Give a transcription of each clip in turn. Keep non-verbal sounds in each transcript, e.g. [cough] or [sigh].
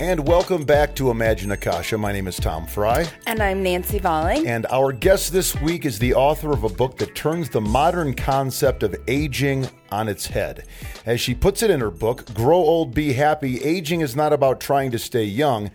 And welcome back to Imagine Akasha. My name is Tom Fry. And I'm Nancy Valling. And our guest this week is the author of a book that turns the modern concept of aging on its head. As she puts it in her book, Grow Old, Be Happy, aging is not about trying to stay young.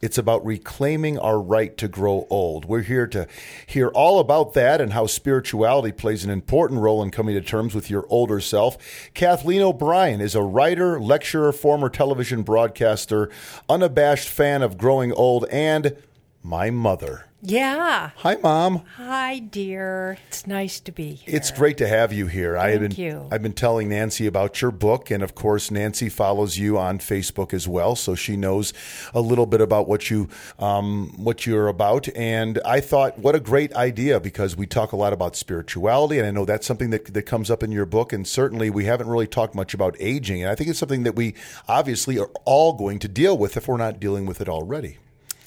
It's about reclaiming our right to grow old. We're here to hear all about that and how spirituality plays an important role in coming to terms with your older self. Kathleen O'Brien is a writer, lecturer, former television broadcaster, unabashed fan of growing old, and my mother. Yeah. Hi, Mom. Hi, dear. It's nice to be here. It's great to have you here. I have been, you. I've been telling Nancy about your book, and of course, Nancy follows you on Facebook as well, so she knows a little bit about what you um, what you're about. And I thought, what a great idea because we talk a lot about spirituality, and I know that's something that that comes up in your book. And certainly, we haven't really talked much about aging, and I think it's something that we obviously are all going to deal with if we're not dealing with it already.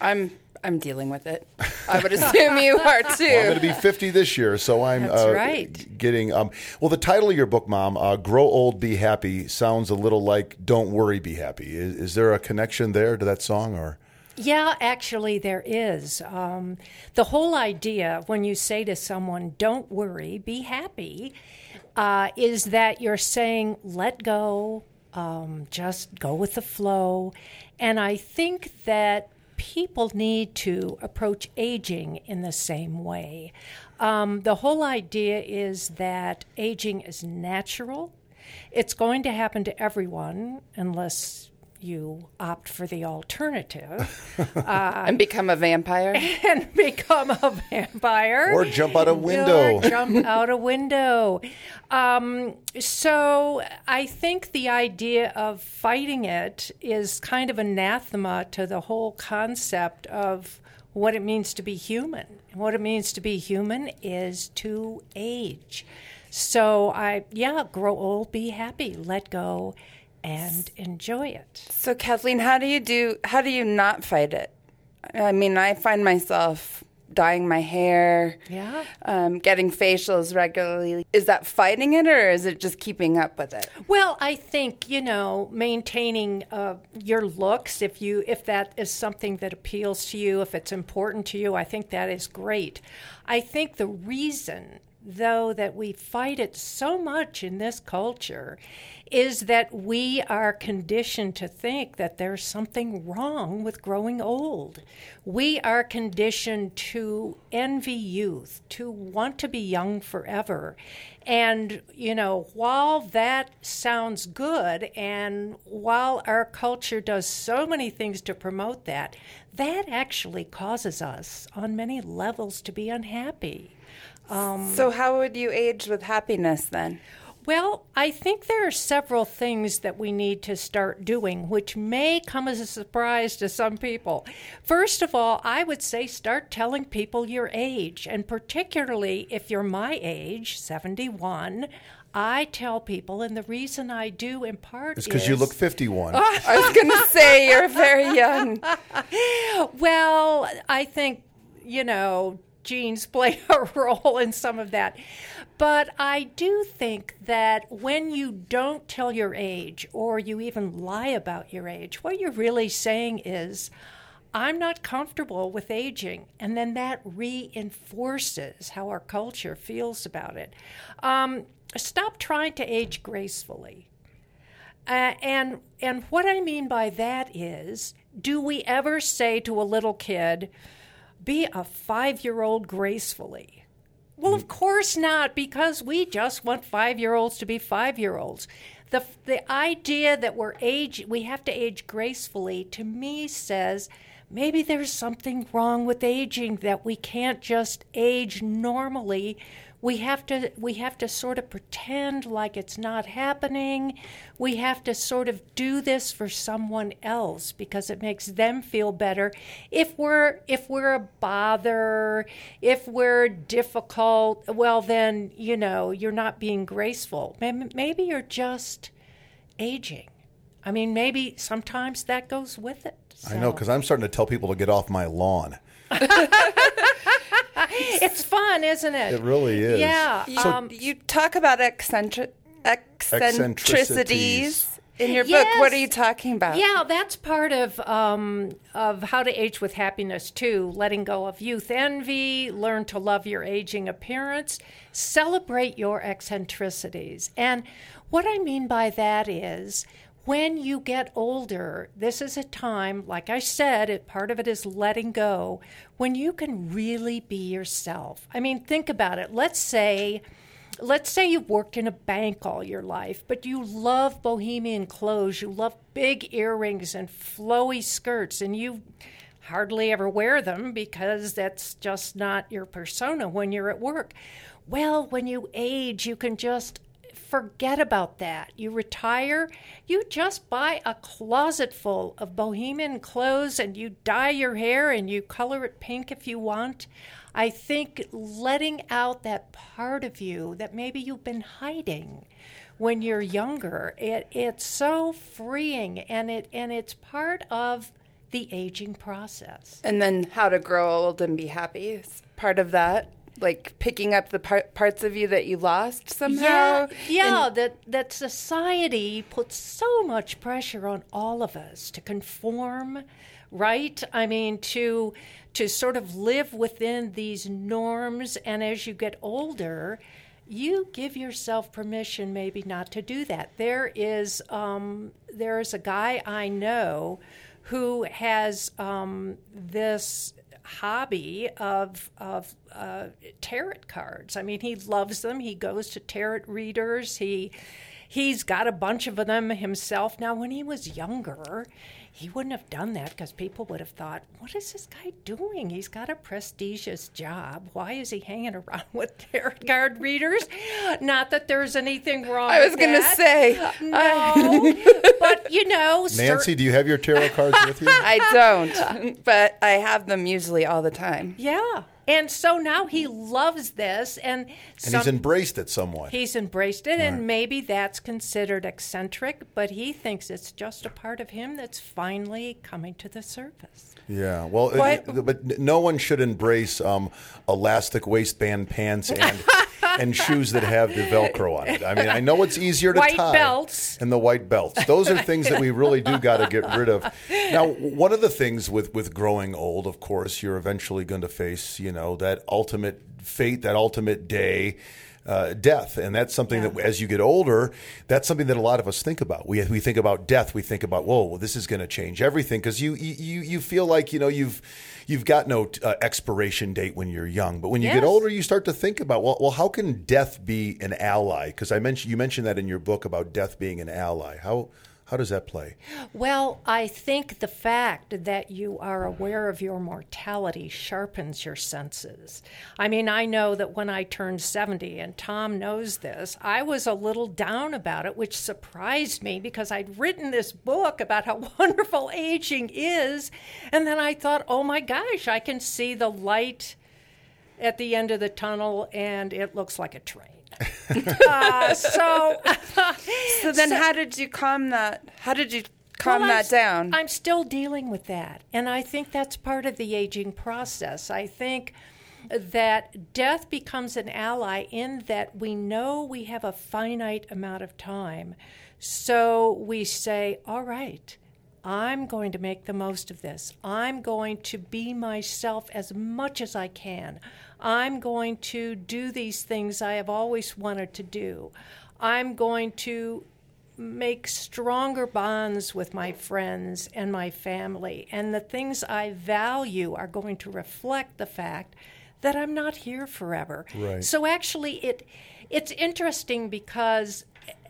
I'm I'm dealing with it. I would assume you are too. [laughs] Well, I'm going to be 50 this year, so I'm That's uh, right. getting. Um, well, the title of your book, Mom, uh, "Grow Old, Be Happy," sounds a little like "Don't Worry, Be Happy." Is, is there a connection there to that song, or? Yeah, actually, there is. Um, the whole idea when you say to someone, don't worry, be happy, uh, is that you're saying, let go, um, just go with the flow. And I think that people need to approach aging in the same way. Um, the whole idea is that aging is natural. It's going to happen to everyone unless you opt for the alternative [laughs] and become a vampire. [laughs] and become a vampire. Or jump out a window. Or jump out a window. Um, so I think the idea of fighting it is kind of anathema to the whole concept of what it means to be human. What it means to be human is to age. So I, yeah, grow old, be happy, let go, and enjoy it. So Kathleen, how do you do? How do you not fight it? I mean, I find myself dyeing my hair, Yeah. um, getting facials regularly. Is that fighting it, or is it just keeping up with it? Well, I think you know maintaining uh, your looks. If you if that is something that appeals to you, if it's important to you, I think that is great. I think the reason, though, that we fight it so much in this culture is that we are conditioned to think that there's something wrong with growing old. We are conditioned to envy youth, to want to be young forever. And, you know, while that sounds good, and while our culture does so many things to promote that, that actually causes us on many levels to be unhappy. so how would you age with happiness then? Well, I think there are several things that we need to start doing, which may come as a surprise to some people. First of all, I would say start telling people your age, and particularly if you're my age, 71. I tell people, and the reason I do in part It's because you look 51. [laughs] I was going to say you're very young. Well, I think, you know, genes play [laughs] a role in some of that. But I do think that when you don't tell your age or you even lie about your age, what you're really saying is, I'm not comfortable with aging. And then that reinforces how our culture feels about it. Um, stop trying to age gracefully. Uh, and and what I mean by that is, do we ever say to a little kid, "Be a five-year-old gracefully"? Well, of mm. course not, because we just want five-year-olds to be five-year-olds. The the idea that we're age we have to age gracefully to me says maybe there's something wrong with aging that we can't just age normally we have to we have to sort of pretend like it's not happening. We have to sort of do this for someone else because it makes them feel better. If we're if we're a bother if we're difficult well then you know you're not being graceful. Maybe- maybe you're just aging. I mean maybe sometimes that goes with it. I know because I'm starting to tell people to get off my lawn. [laughs] [laughs] it's fun isn't it It really is. yeah You, um, you talk about eccentric, eccentricities. Eccentricities. In your book, what are you talking about? Yeah, that's part of um, of how to age with happiness too. Letting go of youth envy, learn to love your aging appearance, celebrate your eccentricities. And what I mean by that is when you get older, this is a time, like I said, it, part of it is letting go, when you can really be yourself. I mean, think about it. Let's say let's say you've worked in a bank all your life, but you love bohemian clothes, you love big earrings and flowy skirts, and you hardly ever wear them because that's just not your persona when you're at work. Well, when you age, you can just forget about that. You retire, you just buy a closet full of bohemian clothes and you dye your hair and you color it pink if you want. I think letting out that part of you that maybe you've been hiding when you're younger, it, it's so freeing and it and it's part of the aging process. And then how to grow old and be happy is part of that. Like picking up the par- parts of you that you lost somehow. Yeah, yeah. And- that that society puts so much pressure on all of us to conform, right? I mean, to to sort of live within these norms, and as you get older, you give yourself permission maybe not to do that. There is um, there is a guy I know who has um, this hobby of of uh, tarot cards. I mean, he loves them. He goes to tarot readers. He he's got a bunch of them himself. Now, when he was younger, he wouldn't have done that because people would have thought, "What is this guy doing? He's got a prestigious job. Why is he hanging around [laughs] with tarot card readers?" Not that there's anything wrong. I was going to say, no, but you know, [laughs] cer- Nancy, do you have your tarot cards with you? [laughs] I don't, but I have them usually all the time. Yeah. And so now he loves this and, And he's embraced it somewhat. he's embraced it and maybe that's considered eccentric, but he thinks it's just a part of him that's finally coming to the surface. Yeah, well, What- uh, but no one should embrace um, elastic waistband pants and [laughs] and shoes that have the Velcro on it. I mean, I know it's easier to White tie belts. and the white belts. Those are things that we really do got to get rid of. Now, one of the things with with growing old, of course, you're eventually going to face, you know, that ultimate fate, that ultimate day. Uh, death, and that's something that as you get older, that's something that a lot of us think about. We we think about death. We think about, whoa, well, this is going to change everything because you you you feel like you know you've you've got no uh, expiration date when you're young, but when you get older, you start to think about, well, well, how can death be an ally? Because I mentioned you mentioned that in your book about death being an ally. How how does that play? Well, I think the fact that you are aware of your mortality sharpens your senses. I mean, I know that when I turned 70, and Tom knows this, I was a little down about it, which surprised me because I'd written this book about how [laughs] wonderful aging is. And then I thought, oh my gosh, I can see the light at the end of the tunnel, and it looks like a train. Uh, so. [laughs] So then, how did you calm that? How did you calm Well, I'm that down? I'm still dealing with that. And I think that's part of the aging process. I think that death becomes an ally in that we know we have a finite amount of time. So we say, all right, I'm going to make the most of this. I'm going to be myself as much as I can. I'm going to do these things I have always wanted to do. I'm going to make stronger bonds with my friends and my family. And the things I value are going to reflect the fact that I'm not here forever. Right. So actually it it's interesting because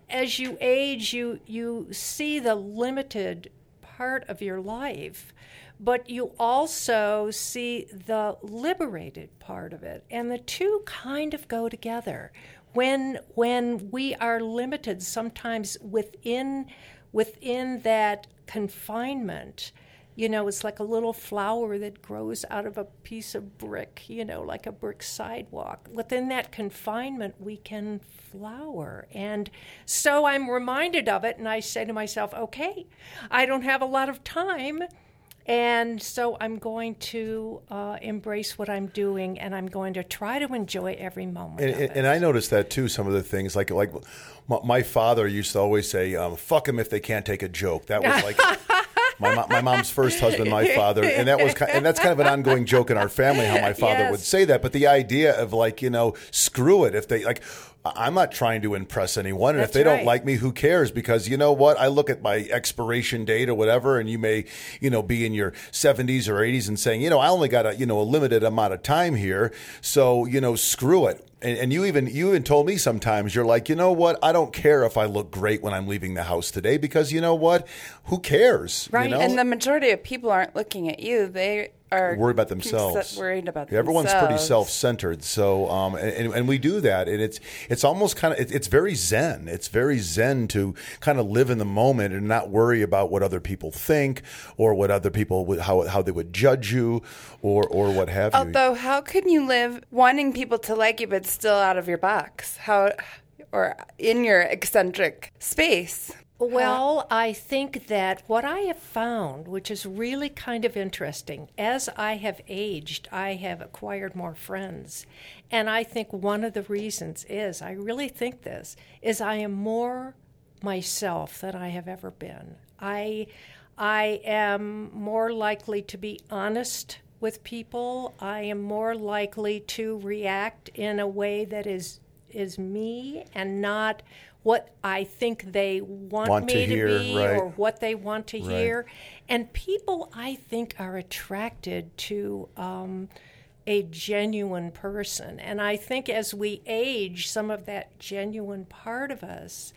as you age you you see the limited part of your life but you also see the liberated part of it. And the two kind of go together. When when we are limited sometimes within within that confinement you know it's like a little flower that grows out of a piece of brick you know like a brick sidewalk within that confinement we can flower and so i'm reminded of it and i say to myself okay i don't have a lot of time And so I'm going to uh, embrace what I'm doing, and I'm going to try to enjoy every moment. And, of and, it. and I noticed that too. Some of the things, like like my, my father used to always say, um, "Fuck them if they can't take a joke." That was like [laughs] my my mom's first husband, my father, and that was ki- and that's kind of an ongoing joke in our family how my father Yes. would say that. But the idea of like you know, screw it if they like. I'm not trying to impress anyone, and if That's they don't like me, who cares? Because you know what? I look at my expiration date or whatever, and you may, you know, be in your 70s or 80s and saying, you know, I only got a, you know, a limited amount of time here, so you know, screw it. And, and you even you even told me sometimes you're like, you know what? I don't care if I look great when I'm leaving the house today because you know what? Who cares? Right, You know? And the majority of people aren't looking at you. They are worried about themselves. Worried about everyone's pretty self-centered. So, um, and, and we do that, and it's it's almost kind of it, it's very zen. It's very zen to kind of live in the moment and not worry about what other people think or what other people would how how they would judge you or or what have you. Although, how can you live wanting people to like you but still out of your box? How, or in your eccentric space? Well, I think that what I have found, which is really kind of interesting, as I have aged, I have acquired more friends. And I think one of the reasons is, I really think this, is I am more myself than I have ever been. I I am more likely to be honest with people. I am more likely to react in a way that is is me and not what I think they want, Want me to, hear, be right. or what they want to hear. And people, I think, are attracted to um, a genuine person. And I think as we age, some of that genuine part of us,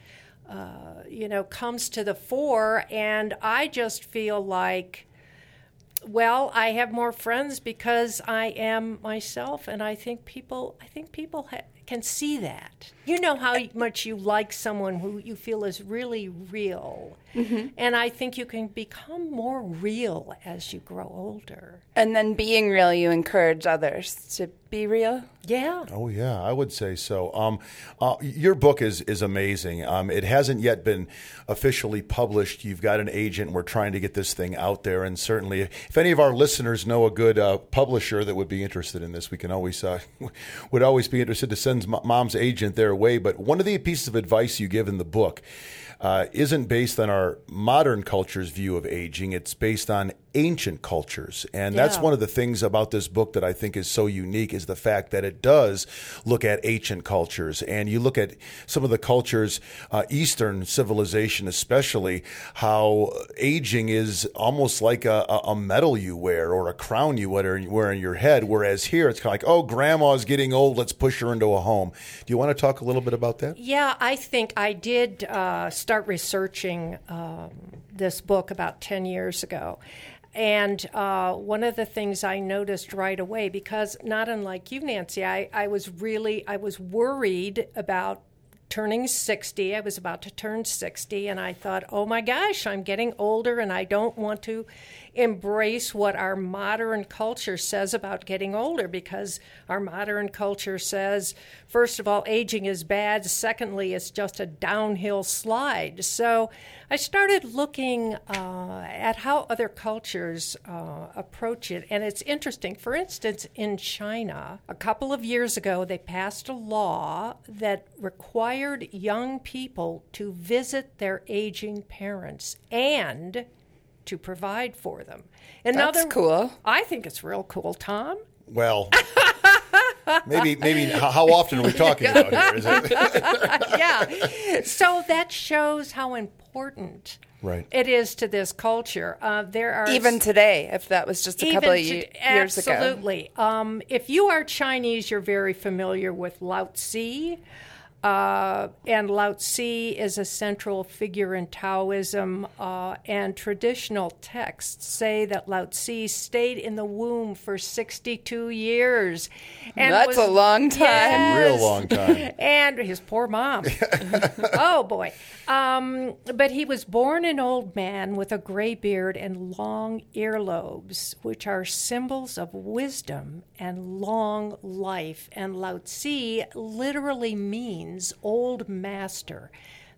uh, you know, comes to the fore. And I just feel like, well, I have more friends because I am myself, and I think people, I think people ha- can see that. You know how much you like someone who you feel is really real, and I think you can become more real as you grow older. And then being real, you encourage others to be real. Yeah. Oh yeah, I would say so. Um, uh, your book is is amazing. Um, it hasn't yet been officially published. You've got an agent. We're trying to get this thing out there, and certainly, if any of our listeners know a good uh, publisher that would be interested in this, we can always uh, [laughs] would always be interested to send mom's agent their way. But one of the pieces of advice you give in the book. Uh, isn't based on our modern culture's view of aging. It's based on ancient cultures, and that's one of the things about this book that I think is so unique is the fact that it does look at ancient cultures, and you look at some of the cultures, uh, Eastern civilization especially, how aging is almost like a, a a medal you wear or a crown you wear, wear on your head, whereas here it's kind of like, oh, grandma's getting old, let's push her into a home. Do you want to talk a little bit about that? Yeah, I think I did uh, start researching um, this book about 10 years ago. And uh, one of the things I noticed right away, because not unlike you, Nancy, I, I was really, I was worried about turning 60. I was about to turn 60, and I thought, oh my gosh, I'm getting older, and I don't want to embrace what our modern culture says about getting older because our modern culture says, first of all, aging is bad. Secondly, it's just a downhill slide. So I started looking uh, at how other cultures uh, approach it, and it's interesting. For instance, in China, a couple of years ago, they passed a law that required young people to visit their aging parents and to provide for them. In That's other- cool. I think it's real cool, Tom. Well, maybe, maybe. How, how often are we talking about here? Is it? [laughs] yeah. So that shows how important Right. it is to this culture. Uh, there are Even today, if that was just a couple of to- ye- years ago. Absolutely. Um, if you are Chinese, you're very familiar with Lao Tzu. Uh, and Lao Tzu is a central figure in Taoism, uh, and traditional texts say that Lao Tzu stayed in the womb for 62 years. And That's was- a long time. Yes. Real long time. [laughs] And his poor mom. [laughs] oh boy. Um, but he was born an old man with a gray beard and long earlobes, which are symbols of wisdom and long life. And Lao Tzu literally means old master.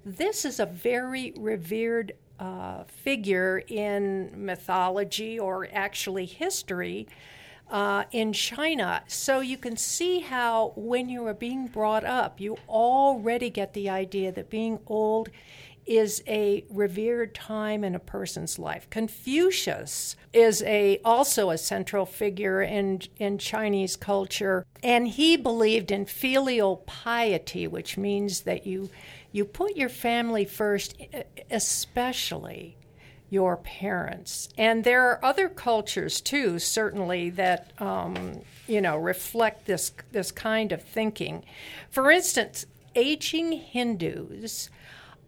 This is a very revered uh, figure in mythology or actually history uh, in China. So you can see how, when you are being brought up, you already get the idea that being old is a revered time in a person's life. Confucius is a also a central figure in in Chinese culture and he believed in filial piety which means that you you put your family first especially your parents. And there are other cultures too, certainly that um, you know reflect this this kind of thinking. For instance, aging Hindus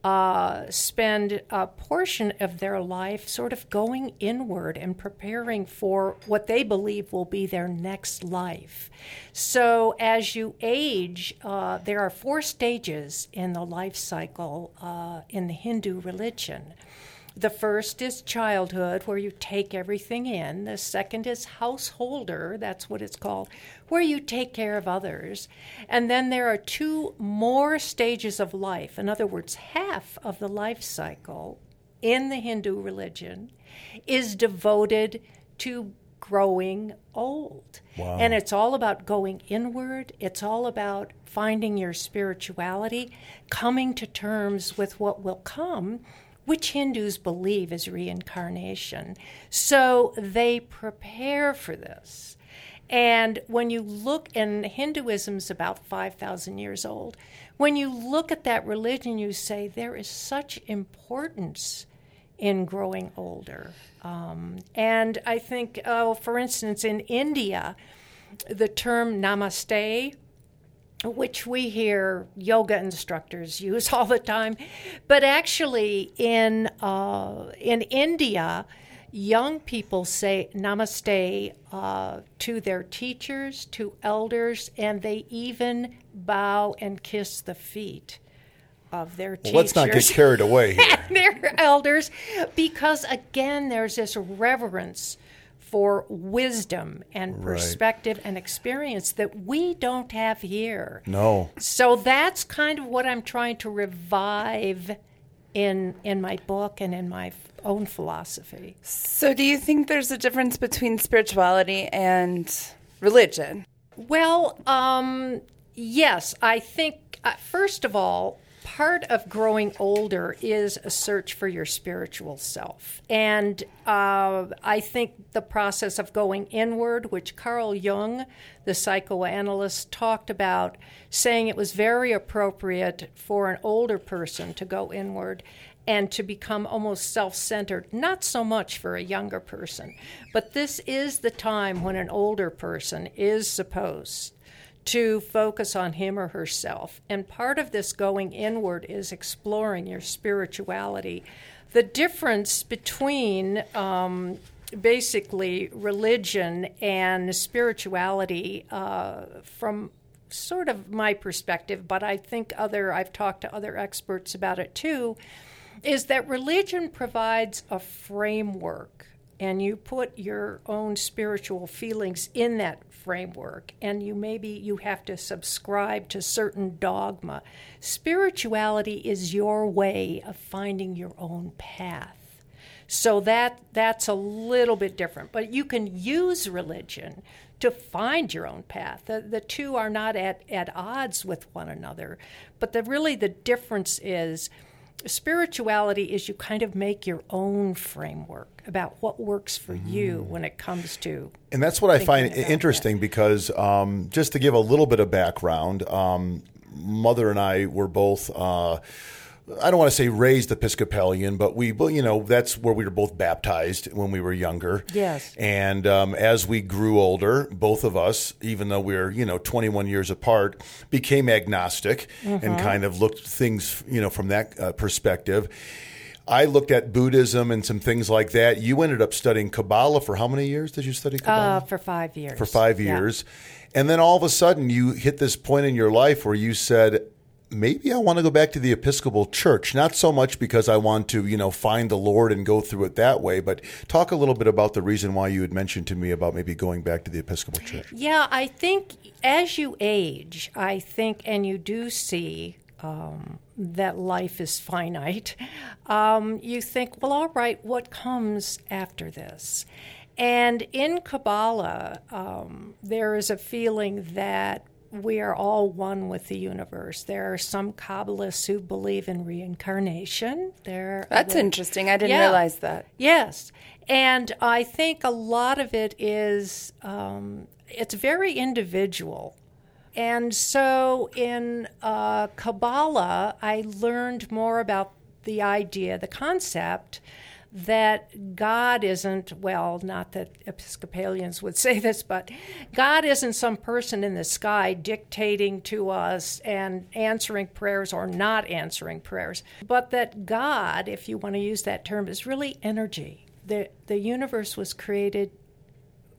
uh, spend a portion of their life sort of going inward and preparing for what they believe will be their next life. So, as you age, uh, there are four stages in the life cycle uh, in the Hindu religion. The first is childhood, where you take everything in. The second is householder, that's what it's called, where you take care of others. And then there are two more stages of life. In other words, half of the life cycle in the Hindu religion is devoted to growing old. Wow. And it's all about going inward. It's all about finding your spirituality, coming to terms with what will come which Hindus believe is reincarnation. So they prepare for this. And when you look, and Hinduism is about 5,000 years old, when you look at that religion, you say there is such importance in growing older. Um, and I think, oh, for instance, in India, the term namaste which we hear yoga instructors [laughs] use all the time, but actually in uh, in India, young people say namaste uh, to their teachers, to elders, and they even bow and kiss the feet of their teachers. Well, let's not get carried away [laughs] here. their elders, because again, there's this reverence for wisdom and perspective right. and experience that we don't have here. No. So that's kind of what I'm trying to revive in in my book and in my own philosophy. So do you think there's a difference between spirituality and religion? Well, um, yes, I think uh, first of all, part of growing older is a search for your spiritual self. And uh, I think the process of going inward, which Carl Jung, the psychoanalyst, talked about, saying it was very appropriate for an older person to go inward and to become almost self centered, not so much for a younger person. But this is the time when an older person is supposed to focus on him or herself. And part of this going inward is exploring your spirituality. The difference between um, basically religion and spirituality, uh, from sort of my perspective, but I think other I've talked to other experts about it too, is that religion provides a framework and you put your own spiritual feelings in that framework and you maybe you have to subscribe to certain dogma spirituality is your way of finding your own path. So that that's a little bit different but you can use religion to find your own path. The, the two are not at, at odds with one another but the really the difference is spirituality is you kind of make your own framework about what works for mm. you when it comes to. And that's what I find interesting because um, just to give a little bit of background, um, mother and I were both. Uh, I don't want to say raised Episcopalian, but we, you know, that's where we were both baptized when we were younger. Yes. And um, as we grew older, both of us, even though we are you know, 21 years apart, became agnostic mm-hmm. and kind of looked things, you know, from that uh, perspective. I looked at Buddhism and some things like that. You ended up studying Kabbalah for how many years did you study Kabbalah? Uh, for five years. For five years. Yeah. And then all of a sudden you hit this point in your life where you said, maybe I want to go back to the Episcopal Church. Not so much because I want to, you know, find the Lord and go through it that way, but talk a little bit about the reason why you had mentioned to me about maybe going back to the Episcopal Church. Yeah, I think as you age, I think, and you do see um, that life is finite, [laughs] um, you think, well, all right, what comes after this? And in Kabbalah, um, there is a feeling that we are all one with the universe. There are some Kabbalists who believe in reincarnation. There, That's interesting. I didn't Yeah. realize that. Yes, and I think a lot of it is um, it's very individual. And so in uh, Kabbalah, I learned more about the idea, the concept that God isn't, well, not that Episcopalians would [laughs] say this, but God isn't some person in the sky dictating to us and answering prayers or not answering prayers, but that God, if you want to use that term, is really energy. The, the universe was created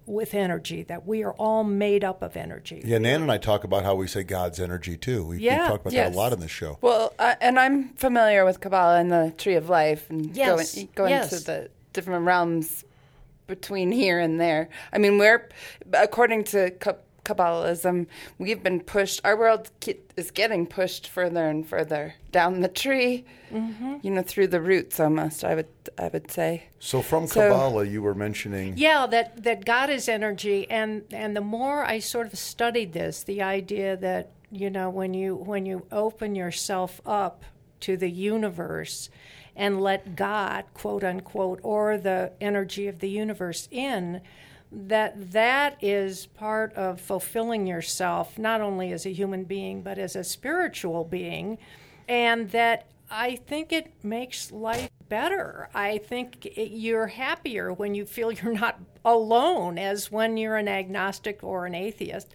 with energy, that we are all made up of energy. Yeah, Nan and I talk about how we say God's energy too. We, Yeah, we talk about yes. that a lot in this show. Well, uh, and I'm familiar with Kabbalah and the Tree of Life and Yes, going, going yes. to the different realms between here and there. I mean, we're, according to Ka- Kabbalism, we've been pushed, our world is getting pushed further and further down the tree, Mm-hmm. you know, through the roots almost, I would, I would say. So from So- Kabbalah, you were mentioning. Yeah, that, that God is energy, and and the more I sort of studied this, the idea that you know when you when you open yourself up to the universe and let God, quote unquote, or the energy of the universe in, that that is part of fulfilling yourself not only as a human being but as a spiritual being, and that I think it makes life better. I think it, you're happier when you feel you're not alone as when you're an agnostic or an atheist.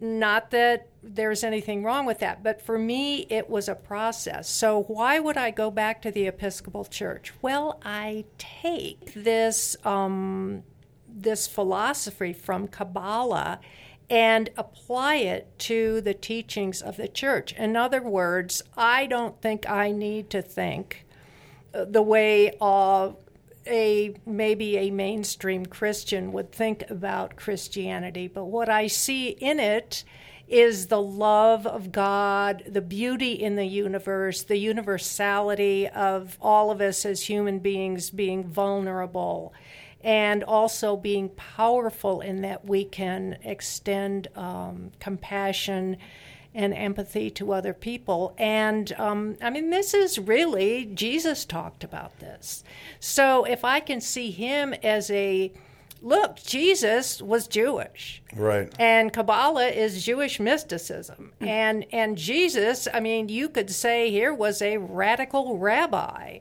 Not that there's anything wrong with that, but for me, it was a process. So, why would I go back to the Episcopal Church? Well, I take this um, this philosophy from Kabbalah and apply it to the teachings of the church. In other words, I don't think I need to think the way uh, a maybe a mainstream Christian would think about Christianity, but what I see in it is the love of God, the beauty in the universe, the universality of all of us as human beings being vulnerable, and also being powerful in that we can extend um, compassion and empathy to other people. And um, I mean, this is really, Jesus talked about this. So if I can see him as a look, Jesus was Jewish. Right. And Kabbalah is Jewish mysticism. And and Jesus, I mean, you could say here was a radical rabbi.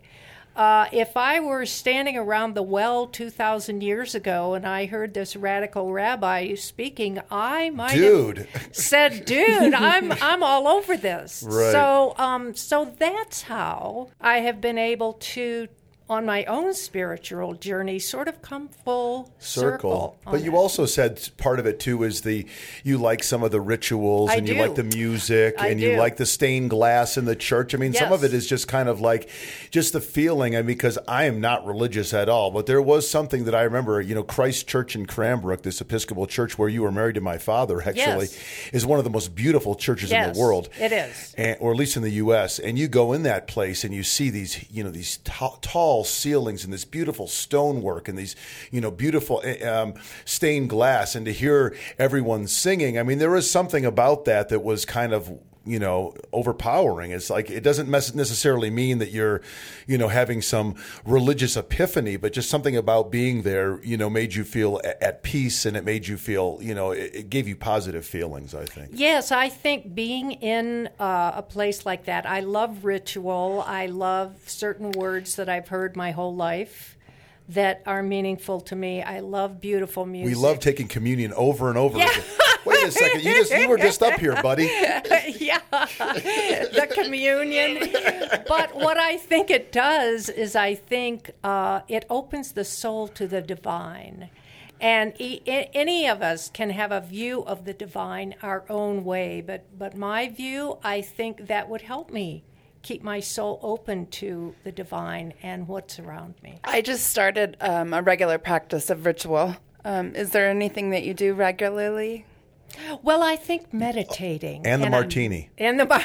Uh, if I were standing around the well 2,000 years ago and I heard this radical rabbi speaking, I might Dude. have [laughs] said, "Dude, I'm I'm all over this." Right. So, um, so that's how I have been able to, on my own spiritual journey, sort of come full circle. circle. But you that. also said part of it too is the you like some of the rituals I and you like the music I and you like the stained glass in the church. I mean, some of it is just kind of like just the feeling. I mean, because I am not religious at all, but there was something that I remember. You know, Christ Church in Cranbrook, this Episcopal church where you were married to my father, actually, Yes. is one of the most beautiful churches in the world. it is. and, or at least in the U.S. And you go in that place and you see these, you know, these ta- tall ceilings and this beautiful stonework and these, you know, beautiful eh, um, stained glass, and to hear everyone singing. I mean, there was something about that that was kind of. You know, overpowering. It's like it doesn't necessarily mean that you're, you know, having some religious epiphany, but just something about being there, you know, made you feel at peace, and it made you feel, you know, it, it gave you positive feelings. I think. Yes, I think being in uh, a place like that, I love ritual. I love certain words that I've heard my whole life that are meaningful to me. I love beautiful music. We love taking communion over and over again. [laughs] Wait a second, you just you were just up here, buddy. [laughs] yeah, the communion. But what I think it does is I think uh, it opens the soul to the divine. And e- a- any of us can have a view of the divine our own way, but, but my view, I think that would help me keep my soul open to the divine and what's around me. I just started um, a regular practice of ritual. Um, is there anything that you do regularly? Well, I think meditating And the I'm- martini. and the mar-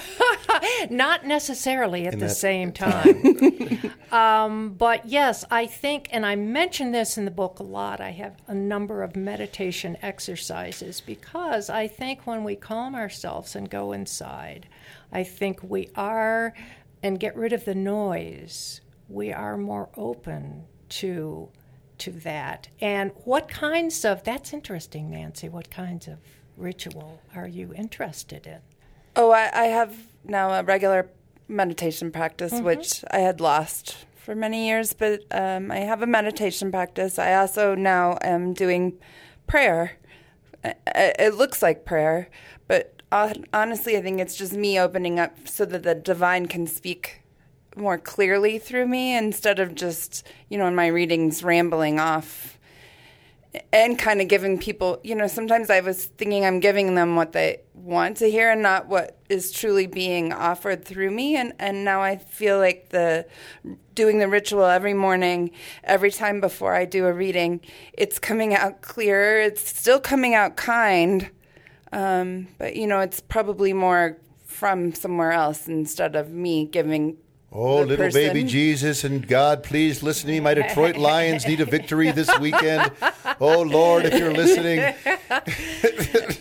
[laughs] Not necessarily at the that same time. [laughs] um, but yes, I think, and I mention this in the book a lot, I have a number of meditation exercises because I think when we calm ourselves and go inside, I think we are, and get rid of the noise, we are more open to to that. And what kinds of that's interesting, Nancy. What kinds of ritual are you interested in? Oh, I, I have now a regular meditation practice, which I had lost for many years, but um, I have a meditation practice. I also now am doing prayer. It looks like prayer, but honestly, I think it's just me opening up so that the divine can speak more clearly through me instead of just, you know, in my readings rambling off and kind of giving people, you know, sometimes I was thinking I'm giving them what they want to hear and not what is truly being offered through me. And, and now I feel like the doing the ritual every morning, every time before I do a reading, it's coming out clearer. It's still coming out kind, um, but you know, it's probably more from somewhere else instead of me giving. Oh, little person. baby Jesus and God, please listen to me. My Detroit [laughs] Lions need a victory this weekend. Oh, Lord, if you're listening.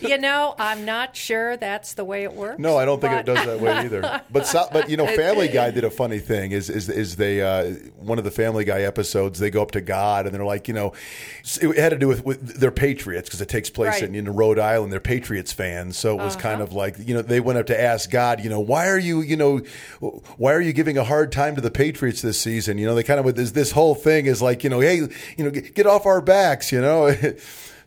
[laughs] you know, I'm not sure that's the way it works. No, I don't think it does that way either. [laughs] But so, but you know, Family Guy did a funny thing. Is is is they uh, one of the Family Guy episodes? They go up to God and they're like, you know, it had to do with, with their Patriots because it takes place Right. in, in Rhode Island. They're Patriots fans, so it was kind of like you know they went up to ask God, you know, why are you you know why are you giving a hard time to the Patriots this season? You know, they kind of with this this whole thing is like you know, hey, you know, get, get off our backs, you know. [laughs]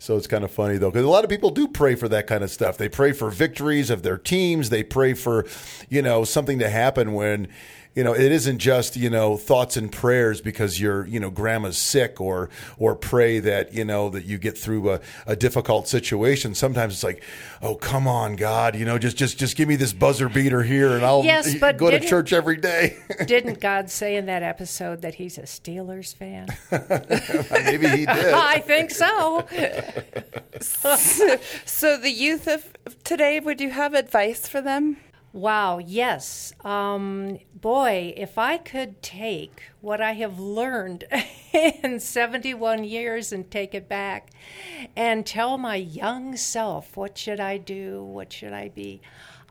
So it's kind of funny though, because a lot of people do pray for that kind of stuff. They pray for victories of their teams. They pray for, you know, something to happen when, you know, it isn't just you know thoughts and prayers because your you know grandma's sick or or pray that you know that you get through a, a difficult situation. Sometimes it's like, oh come on God, you know, just just just give me this buzzer beater here and I'll Yes, but go to church every day. [laughs] Didn't God say in that episode that he's a Steelers fan? [laughs] Maybe he did. [laughs] I think so. So the youth of of today, would you have advice for them? Wow, yes. Um, boy, if I could take what I have learned [laughs] in 71 years and take it back and tell my young self, what should I do? What should I be?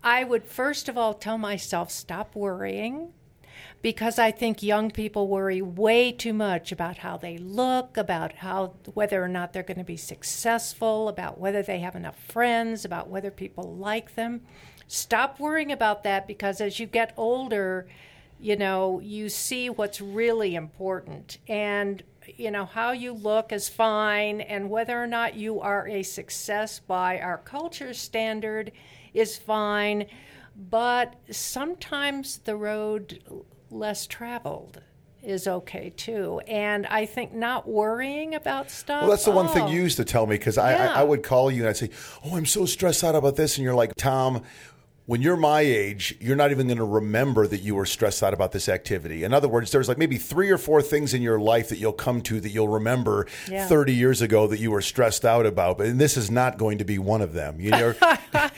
I would first of all tell myself, stop worrying. Because I think young people worry way too much about how they look, about how whether or not they're going to be successful, about whether they have enough friends, about whether people like them stop worrying about that because as you get older, you know, you see what's really important. And, you know, how you look is fine, and whether or not you are a success by our culture standard is fine. But sometimes the road less traveled is okay too. And I think not worrying about stuff. Well, that's the one thing oh, you used to tell me because I, Yeah. I, I would call you and I'd say, "Oh, I'm so stressed out about this," and you're like, "Tom." When you're my age, you're not even going to remember that you were stressed out about this activity. In other words, there's like maybe three or four things in your life that you'll come to that you'll remember Yeah. 30 years ago that you were stressed out about. But and this is not going to be one of them. You know, [laughs]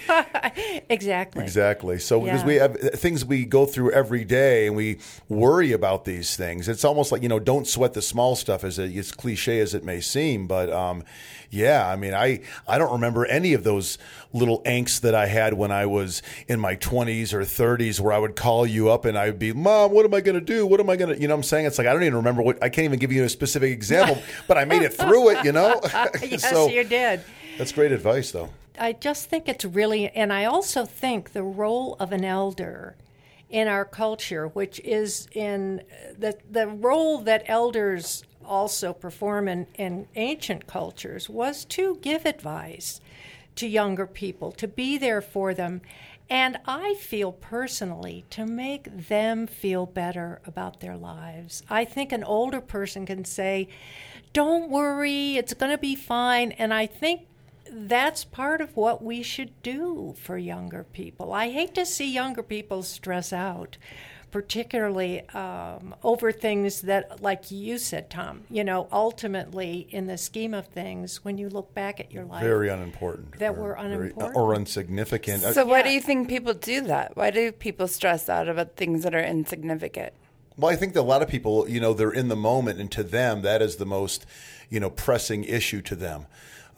Exactly. Exactly. So because we have uh, things we go through every day and we worry about these things. It's almost like you know, don't sweat the small stuff, as it, as cliche as it may seem. But um, yeah, I mean, I I don't remember any of those little angst that I had when I was in my twenties or thirties, where I would call you up and I'd be, Mom, what am I going to do? What am I going to? You know, what I'm saying it's like I don't even remember what. I can't even give you a specific example, [laughs] but I made it through it. You know. [laughs] [laughs] yes, so you did. that's great advice, though. I just think it's really, and I also think the role of an elder in our culture, which is in the the role that elders also perform in, in ancient cultures, was to give advice to younger people, to be there for them. And I feel personally to make them feel better about their lives. I think an older person can say, Don't worry, it's going to be fine. And I think that's part of what we should do for younger people. I hate to see younger people stress out, particularly um, over things that, like you said, Tom, you know, ultimately in the scheme of things, when you look back at your life, Very unimportant. That or were very- unimportant. or insignificant. So why do you think people do that? Why do people stress out about things that are insignificant? Well, I think that a lot of people, you know, they're in the moment, and to them, that is the most, you know, pressing issue to them.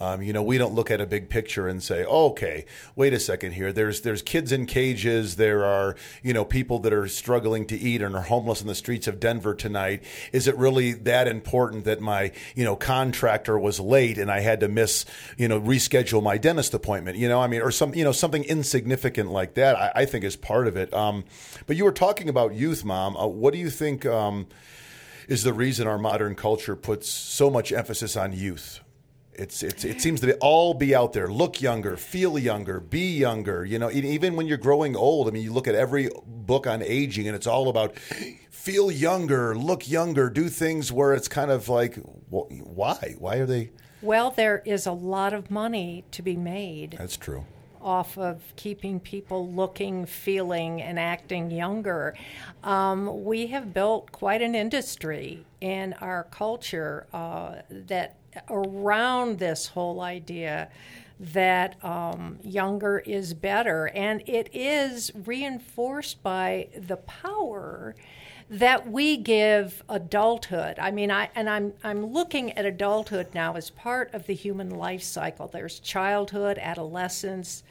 Um, you know, we don't look at a big picture and say, oh, "Okay, wait a second here. There's there's kids in cages. There are you know people that are struggling to eat and are homeless in the streets of Denver tonight. Is it really that important that my you know contractor was late and I had to miss you know reschedule my dentist appointment? You know, I mean, or some you know something insignificant like that. I, I think is part of it. Um, but you were talking about youth, mom. Uh, what do you think? Um, is the reason our modern culture puts so much emphasis on youth. It's, it's, it seems to be all be out there. Look younger, feel younger, be younger. You know, even when you're growing old. I mean, you look at every book on aging, and it's all about feel younger, look younger, do things where it's kind of like, why? Why are they? well, there is a lot of money to be made That's true. off of keeping people looking, feeling, and acting younger. Um, we have built quite an industry in our culture uh, that around this whole idea that um, younger is better, and it is reinforced by the power that we give adulthood. I mean, I and I'm I'm looking at adulthood now as part of the human life cycle. There's childhood, adolescence,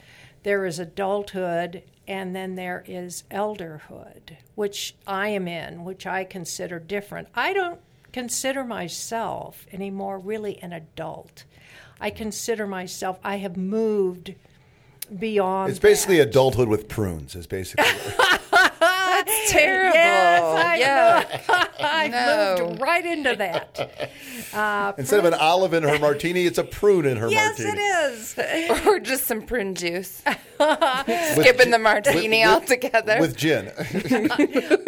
there is adulthood, and then there is elderhood, which I am in, which I consider different. I don't consider myself anymore really an adult. I consider myself I have moved beyond It's basically that. adulthood with prunes. Is basically. [laughs] That's terrible. Yes, I yeah. [laughs] I No. moved right into that. Uh, Instead of an olive in her martini, it's a prune in her yes, martini. Yes, it is. [laughs] or just some prune juice. [laughs] Skipping the martini altogether. With gin.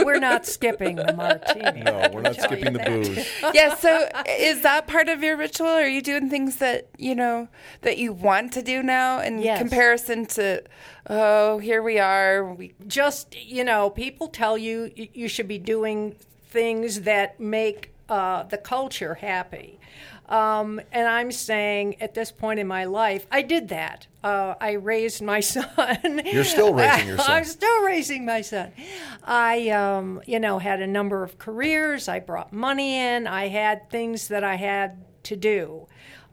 We're not skipping the martini. no, we're not skipping the booze. yeah, so is that part of your ritual? Are you doing things that, you know, that you want to do now in Yes. comparison to, oh, here we are. We Just you know, people tell you you should be doing things that make uh, the culture happy. Um, and I'm saying at this point in my life, I did that. Uh, I raised my [laughs] son. You're still [laughs] raising your son. I'm still raising my son. I, um, you know, had a number of careers. I brought money in. I had things that I had to do.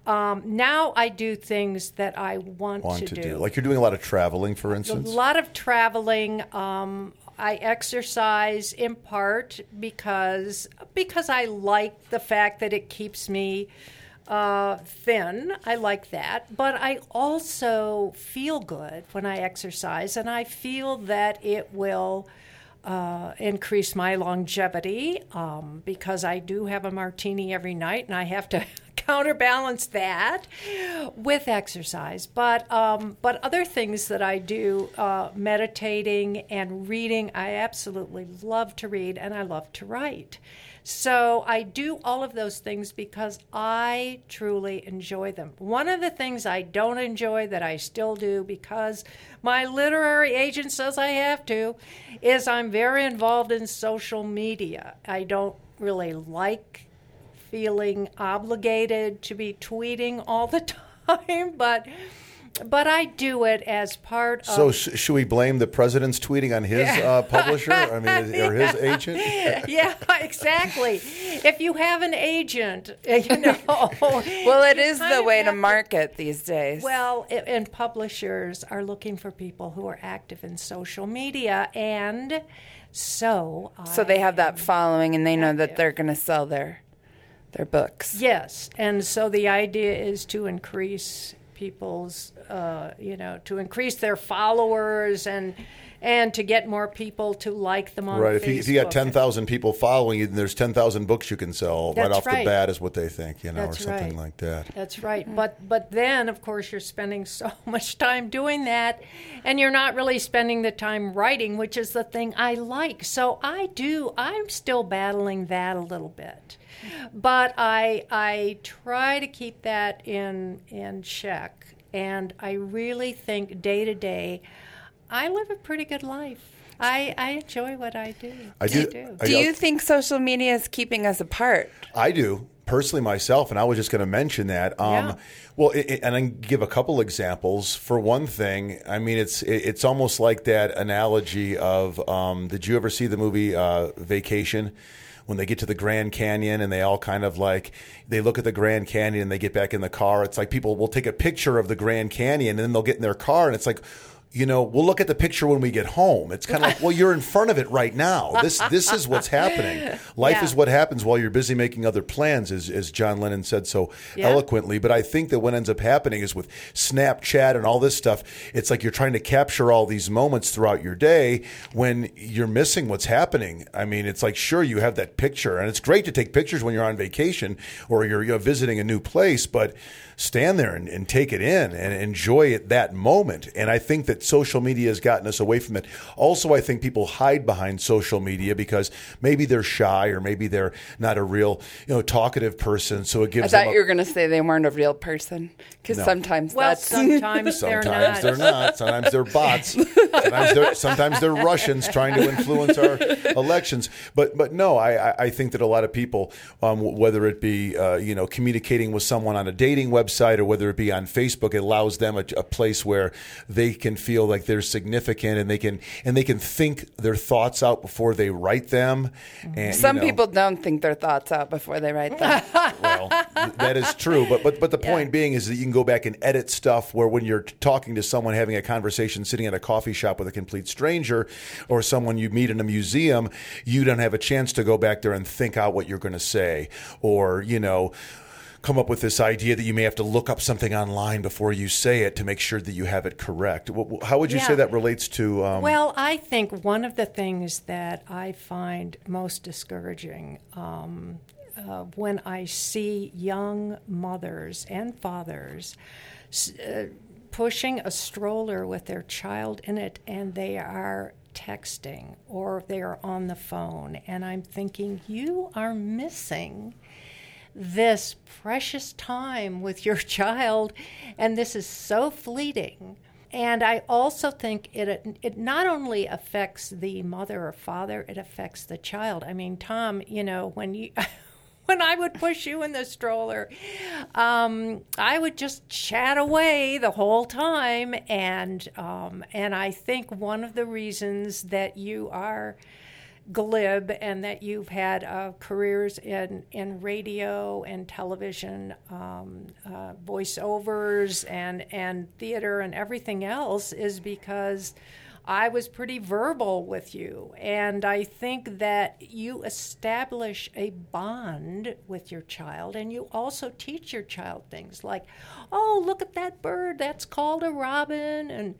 Um, now I do things that I want, Want to, to do. Like you're doing a lot of traveling, for instance. a lot of traveling. Um, I exercise in part because because I like the fact that it keeps me uh, thin. I like that, but I also feel good when I exercise, and I feel that it will. Uh, increase my longevity um, because I do have a martini every night and I have to counterbalance that with exercise. But um, but other things that I do, uh, meditating and reading, I absolutely love to read and I love to write. So I do all of those things because I truly enjoy them. One of the things I don't enjoy that I still do because my literary agent says I have to is I'm very involved in social media. I don't really like feeling obligated to be tweeting all the [laughs] time, but but I do it as part So of sh- should we blame the president's tweeting on his uh, [laughs] publisher? I mean, or his agent? [laughs] yeah, exactly. If you have an agent, you know. well, it is the way to have market these days. Well, i- and publishers are looking for people who are active in social media, and so so they have that following and they know that they're going to sell their their books. Yes, and so the idea is to increase people's, uh, you know, to increase their followers and and to get more people to like them on Right. If you, if you got 10,000 people following you, then there's 10,000 books you can sell right That's off the bat, is what they think, you know, That's or something right. like that. That's right. Mm-hmm. But but then of course you're spending [laughs] so much time doing that and you're not really spending the time writing, which is the thing I like. So I do I'm still battling that a little bit. But I I try to keep that in in check and I really think day to day I live a pretty good life. I, I enjoy what I do. I do. do. I Do you think social media is keeping us apart? I do personally myself, and I was just going to mention that. Um, Yeah. Well, it, it- and I can give a couple examples. For one thing, I mean, it's it, it's almost like that analogy of. Um, did you ever see the movie uh, Vacation? When they get to the Grand Canyon and they all kind of like they look at the Grand Canyon and they get back in the car. It's like people will take a picture of the Grand Canyon and then they'll get in their car and it's like. You know, we'll look at the picture when we get home. It's kind of like, well, you're in front of it right now. This this is what's happening. [laughs] Life Yeah. is what happens while you're busy making other plans, as, as John Lennon said so Yeah. eloquently. But I think that what ends up happening is with Snapchat and all this stuff, it's like you're trying to capture all these moments throughout your day when you're missing what's happening. I mean, it's like, sure, you have that picture, and it's great to take pictures when you're on vacation or you're, you're visiting a new place, but stand there and, and take it in and enjoy it that moment. And I think that social media has gotten us away from it. Also, I think people hide behind social media because maybe they're shy or maybe they're not a real, you know, talkative person. So it gives. I thought them a- you were going to say they weren't a real person because No. sometimes Well, that's sometimes [laughs] they're Sometimes not. they're not. Sometimes they're bots. Sometimes they're, sometimes they're Russians trying to influence our [laughs] elections. But but no, I, I- I think that a lot of people, um, whether it be uh, you know communicating with someone on a dating website or whether it be on Facebook, it allows them a, a place where they can feel like they're significant and they can and they can think their thoughts out before they write them. And you Some know, people don't think their thoughts out before they write them. [laughs] well, that is true. But but but the [laughs] point being is that you can go back and edit stuff where when you're talking to someone having a conversation sitting at a coffee shop with a complete stranger or someone you meet in a museum, you don't have a chance to go back there and think out what you're going to say or, you know, come up with this idea that you may have to look up something online before you say it to make sure that you have it correct. How would you say that relates to um, Well, I think one of the things that I find most discouraging um, uh, when I see young mothers and fathers uh, pushing a stroller with their child in it and they are texting or they are on the phone, and I'm thinking, you are missing this precious time with your [laughs] child, and this is so fleeting. And I also think it it not only affects the mother or father, it affects the child. I mean, Tom, you know, when you [laughs] when I would push you in the stroller, um, I would just chat away the whole time, and um, and I think one of the reasons that you are glib and that you've had uh, careers in, in radio and television, um, uh, voiceovers and, and theater and everything else is because I was pretty verbal with you. And I think that you establish a bond with your child and you also teach your child things like, oh, look at that bird, that's called a robin. And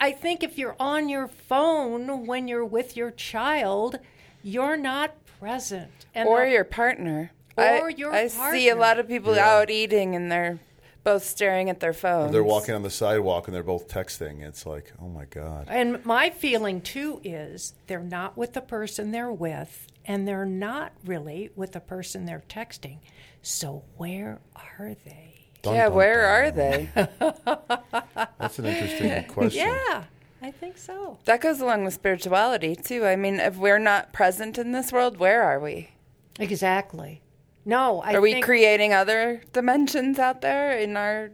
I think if you're on your phone when you're with your child, you're not present. And or the- your partner. Or I, your I see a lot of people Yeah. out eating and they're both staring at their phones. they're walking on the sidewalk and they're both texting. It's like, oh my God. And my feeling too is they're not with the person they're with, and they're not really with the person they're texting. So where are they? Dun, yeah, dun, where dun. are they? [laughs] That's an interesting [laughs] question. Yeah, I think so. that goes along with spirituality too. I mean, if we're not present in this world, where are we? Exactly. No, I Are we think creating other dimensions out there in our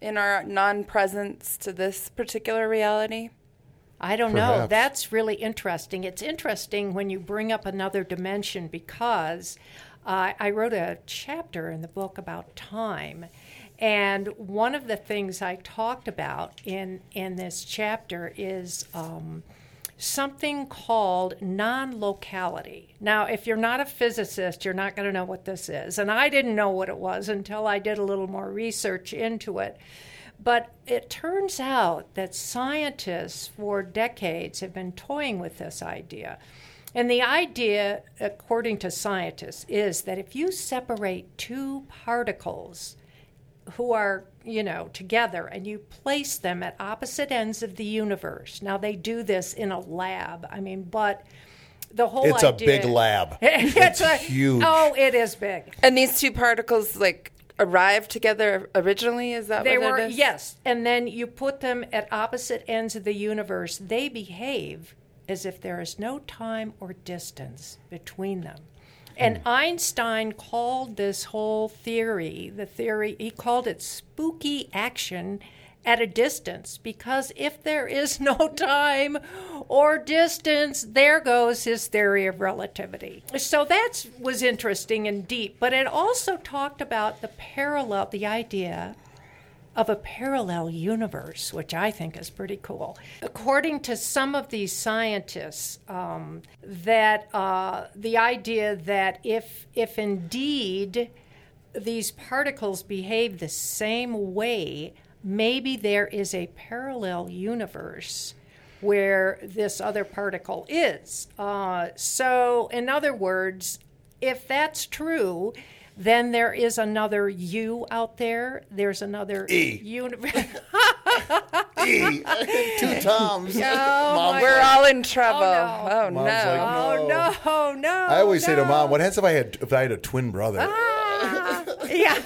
in our non-presence to this particular reality? I don't know. That's really interesting. It's interesting when you bring up another dimension because uh, I wrote a chapter in the book about time. And one of the things I talked about in, in this chapter is um, something called non locality. Now, if you're not a physicist, you're not going to know what this is. And I didn't know what it was until I did a little more research into it. But it turns out that scientists for decades have been toying with this idea. And the idea, according to scientists, is that if you separate two particles who are, you know, together and you place them at opposite ends of the universe. Now they do this in a lab. I mean, but the whole It's a big lab. [laughs] it's, It's a, huge. Oh, it is big. And these two particles like arrived together originally. Is that They what were it is? yes, and then you put them at opposite ends of the universe. They behave as if there is no time or distance between them. And hmm. Einstein called this whole theory, the theory, he called it spooky action at a distance because if there is no [laughs] time or distance, there goes his theory of relativity. So that was interesting and deep, but it also talked about the parallel, the idea of a parallel universe, which I think is pretty cool. According to some of these scientists, um, that uh, the idea that if if indeed these particles behave the same way, maybe there is a parallel universe where this other particle is. Uh, so, in other words, if that's true, then there is another you out there. There's another E. universe. E. Two [laughs] Toms. Mom, We're all in trouble. Oh, no. Oh, no. Mom's like, oh no, no! I always say to mom, "What happens if I had if I had a twin brother?" Ah, yeah.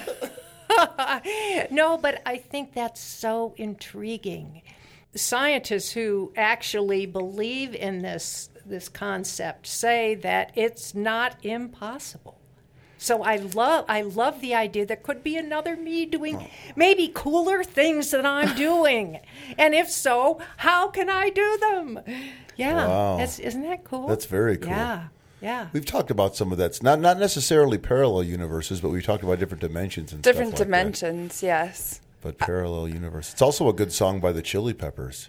[laughs] no, but I think that's so intriguing. Scientists who actually believe in this this concept say that it's not impossible. So I love I love the idea that could be another me doing oh. maybe cooler things than I'm [laughs] doing. and if so, how can I do them? Yeah. Wow. That's, isn't that cool? That's very cool. Yeah. Yeah. We've talked about some of that's not not necessarily parallel universes, but we've talked about different dimensions and Different stuff like that. dimensions, yes. But parallel universe. It's also a good song by the Chili Peppers.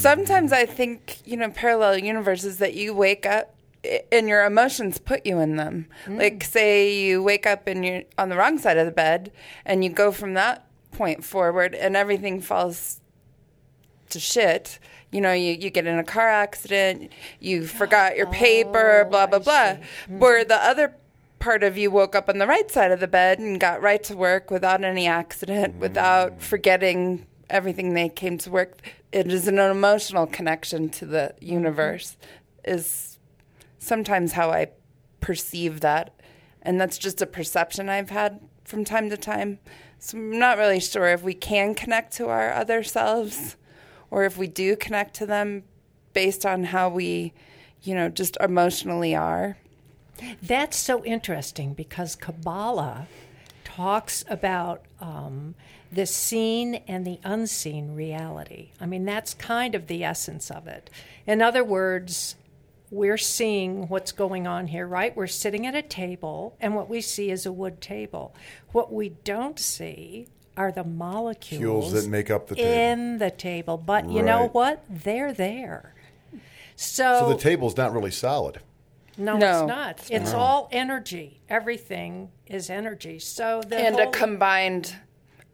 Sometimes I think, you know, parallel universes that you wake up i- and your emotions put you in them. Mm. Like say you wake up and you're on the wrong side of the bed and you go from that point forward and everything falls to shit. You know, you, you get in a car accident, you forgot your paper, oh, blah, blah, blah. Mm-hmm. Where the other part of you woke up on the right side of the bed and got right to work without any accident, mm. without forgetting everything they came to work. It is an emotional connection to the mm-hmm. universe, is sometimes how I perceive that. And that's just a perception I've had from time to time. So I'm not really sure if we can connect to our other selves or if we do connect to them based on how we, you know, just emotionally are. That's so interesting because Kabbalah talks about um, the seen and the unseen reality. I mean, that's kind of the essence of it. In other words, we're seeing what's going on here, right? We're sitting at a table, and what we see is a wood table. What we don't see are the molecules Fuels that make up the table. in the table. But you know what? They're there. So the table's not really solid. no, No. it's not. It's all energy. Everything is energy. So the and a combined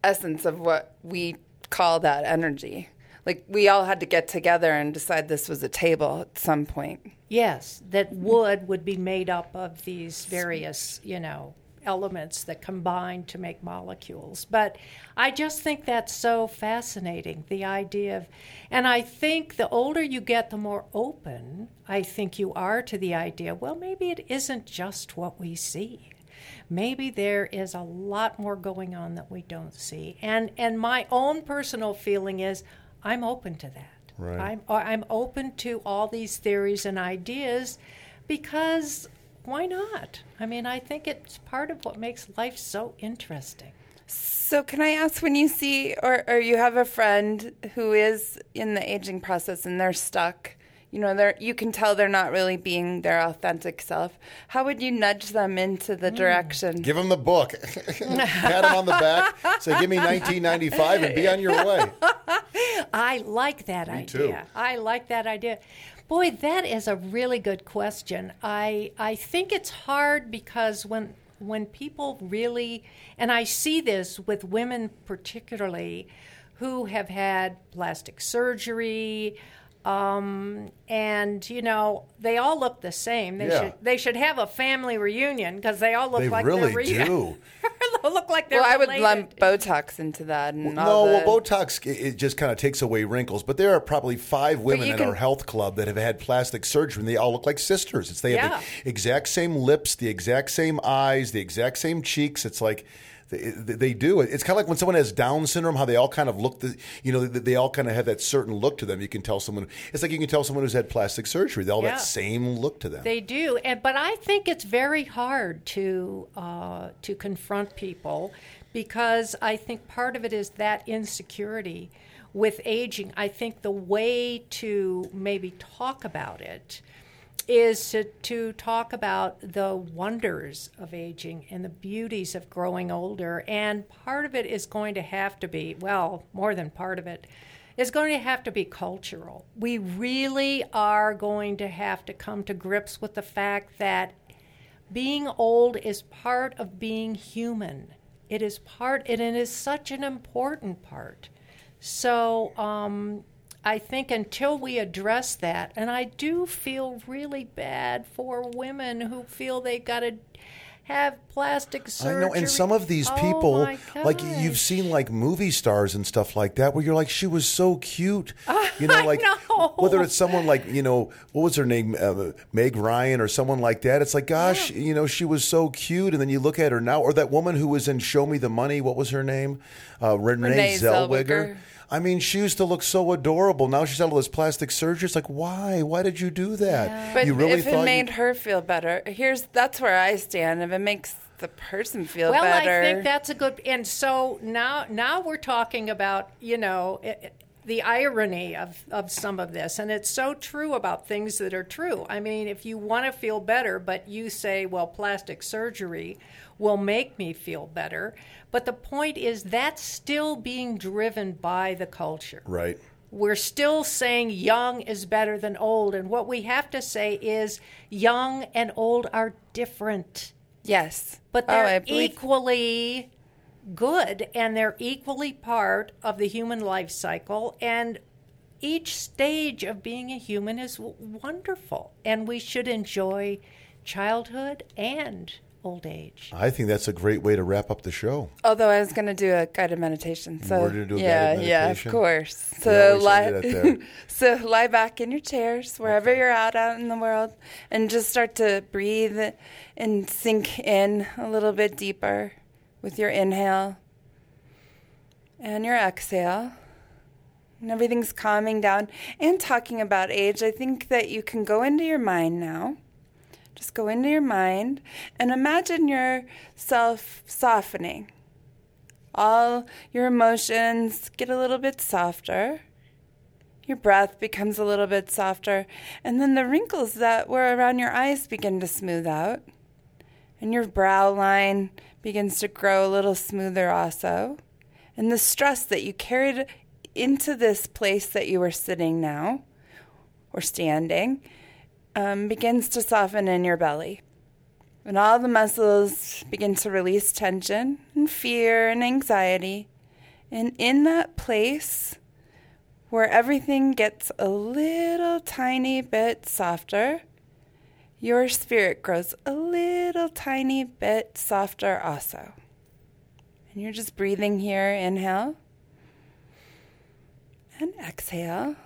essence of what we call that energy. Like we all had to get together and decide this was a table at some point. Yes, that wood would be made up of these various, you know, elements that combine to make molecules. But I just think that's so fascinating. The idea of, and I think the older you get, the more open I think you are to the idea. Well, maybe it isn't just what we see. maybe there is a lot more going on that we don't see. And and my own personal feeling is I'm open to that. Right. I'm uh, I'm open to all these theories and ideas because why not? I mean, I think it's part of what makes life so interesting. So, can I ask when you see or, or you have a friend who is in the aging process and they're stuck, you know, they're you can tell they're not really being their authentic self. How would you nudge them into the hmm. direction? Give them the book. [laughs] Pat them on the back. Say, give me [laughs] 1995 and be on your way. [laughs] I like that Me idea. too. I like that idea. Boy, that is a really good question. I I think it's hard because when when people really and I see this with women particularly who have had plastic surgery um, and you know they all look the same. They Yeah. should they should have a family reunion because they all look They like really they're [laughs] [laughs] re- do. look like they're Well, I would related. lump Botox into that. And No, all the, well, Botox it- it just kind of takes away wrinkles. But there are probably five women you in can- our health club that have had plastic surgery, and they all look like sisters. It's they have the exact same lips, the exact same eyes, the exact same cheeks. It's like They, they do. It's kind of like when someone has Down syndrome, how they all kind of look, the, you know, they, they all kind of have that certain look to them. You can tell someone, it's like you can tell someone who's had plastic surgery, they all Yeah. that same look to them. They do, and but I think it's very hard to uh, to confront people because I think part of it is that insecurity with aging. I think the way to maybe talk about it is to, to talk about the wonders of aging and the beauties of growing older. And part of it is going to have to be, well, more than part of it, is going to have to be cultural. We really are going to have to come to grips with the fact that being old is part of being human. It is part, and it is such an important part. So um, I think until we address that, and I do feel really bad for women who feel they've got to have plastic surgery. I know, and some of these Oh, people, my like you've seen, like movie stars and stuff like that, where you're like, she was so cute, [laughs] you know, I like know. whether it's someone like you know, what was her name, uh, Meg Ryan, or someone like that. It's like, gosh, you know, she was so cute, and then you look at her now, or that woman who was in Show Me the Money. What was her name? Uh, Renee, Renee Zellweger. Zellweger. I mean, she used to look so adorable. Now she's had all this plastic surgery. It's like, why? Why did you do that? But you really if it made you- her feel better, here's that's where I stand. If it makes the person feel well, better, I think that's a good. And so now, now we're talking about you know i i- the irony of of some of this, and it's so true about things that are true. I mean, if you want to feel better, but you say, well, plastic surgery will make me feel better, but the point is that's still being driven by the culture. right. We're still saying young is better than old, and what we have to say is young and old are different yes, but Oh, they're I believe- equally good and they're equally part of the human life cycle and each stage of being a human is w- wonderful and we should enjoy childhood and old age I think that's a great way to wrap up the show. Although I was going to do a guided meditation, so We're gonna do a yeah, guided yeah, of course. So lie, that there. [laughs] so lie back in your chairs wherever you're at out in the world, and just start to breathe and sink in a little bit deeper with your inhale and your exhale. And everything's calming down. And talking about age, I think that you can go into your mind now. Just go into your mind and imagine yourself softening. All your emotions get a little bit softer. Your breath becomes a little bit softer. And then the wrinkles that were around your eyes begin to smooth out. And your brow line begins to grow a little smoother also. And the stress that you carried into this place that you are sitting now or standing um, begins to soften in your belly. And all the muscles begin to release tension and fear and anxiety. And in that place where everything gets a little tiny bit softer, your spirit grows a little tiny bit softer also. And you're just breathing here, inhale and exhale.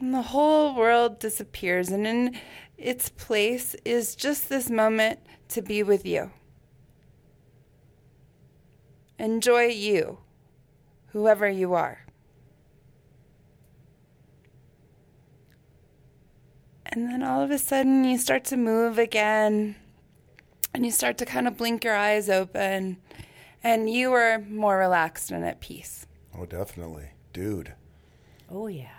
And the whole world disappears, and in its place is just this moment to be with you. Enjoy you, whoever you are. And then all of a sudden, you start to move again, and you start to kind of blink your eyes open, and you are more relaxed and at peace. Oh, definitely, dude. oh yeah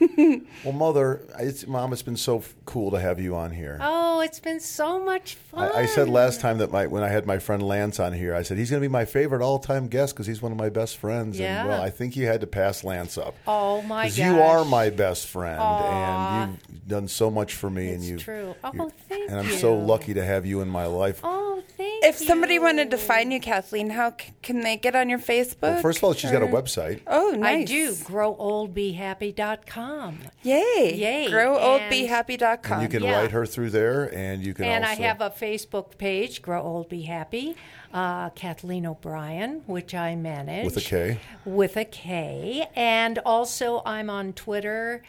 [laughs] Well, mother, it's, mom, it's been so f- cool to have you on here. oh it's been so much fun I, I said last time that my when I had my friend Lance on here, I said he's going to be my favorite all-time guest because he's one of my best friends. Yeah. And well, I think you had to pass Lance up. oh my Because you are my best friend, Aw. and you've done so much for me, and It's you. true. Oh, thank you- And I'm so lucky to have you in my life. oh If somebody wanted to find you, Kathleen, how c- can they get on your Facebook? Well, first of all, she's got a website. Oh, nice. I do growoldbehappy.com Yay. Yay. GrowOldBeHappy.com. And you can Yeah. write her through there, and you can and also. I have a Facebook page, Grow Old Be Happy, uh, Kathleen O'Brien, which I manage With a K. With a K, and also I'm on Twitter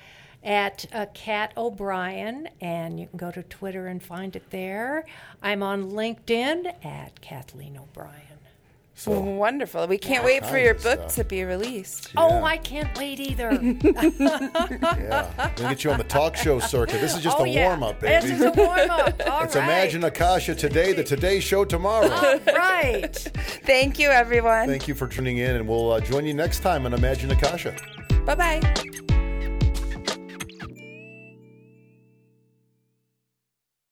at uh, Cat O'Brien, and you can go to Twitter and find it there. I'm on LinkedIn at Kathleen O'Brien. So Wonderful. We can't wait for kinds your of book stuff. to be released. Oh, Yeah. I can't wait either. [laughs] yeah, we'll get you on the talk show circuit. This is just oh, a yeah. warm up, This baby. is a warm up. [laughs] All It's right. Imagine Akasha today, the Today Show tomorrow. Right. [laughs] Thank you, everyone. Thank you for tuning in, and we'll uh, join you next time on Imagine Akasha. Bye bye.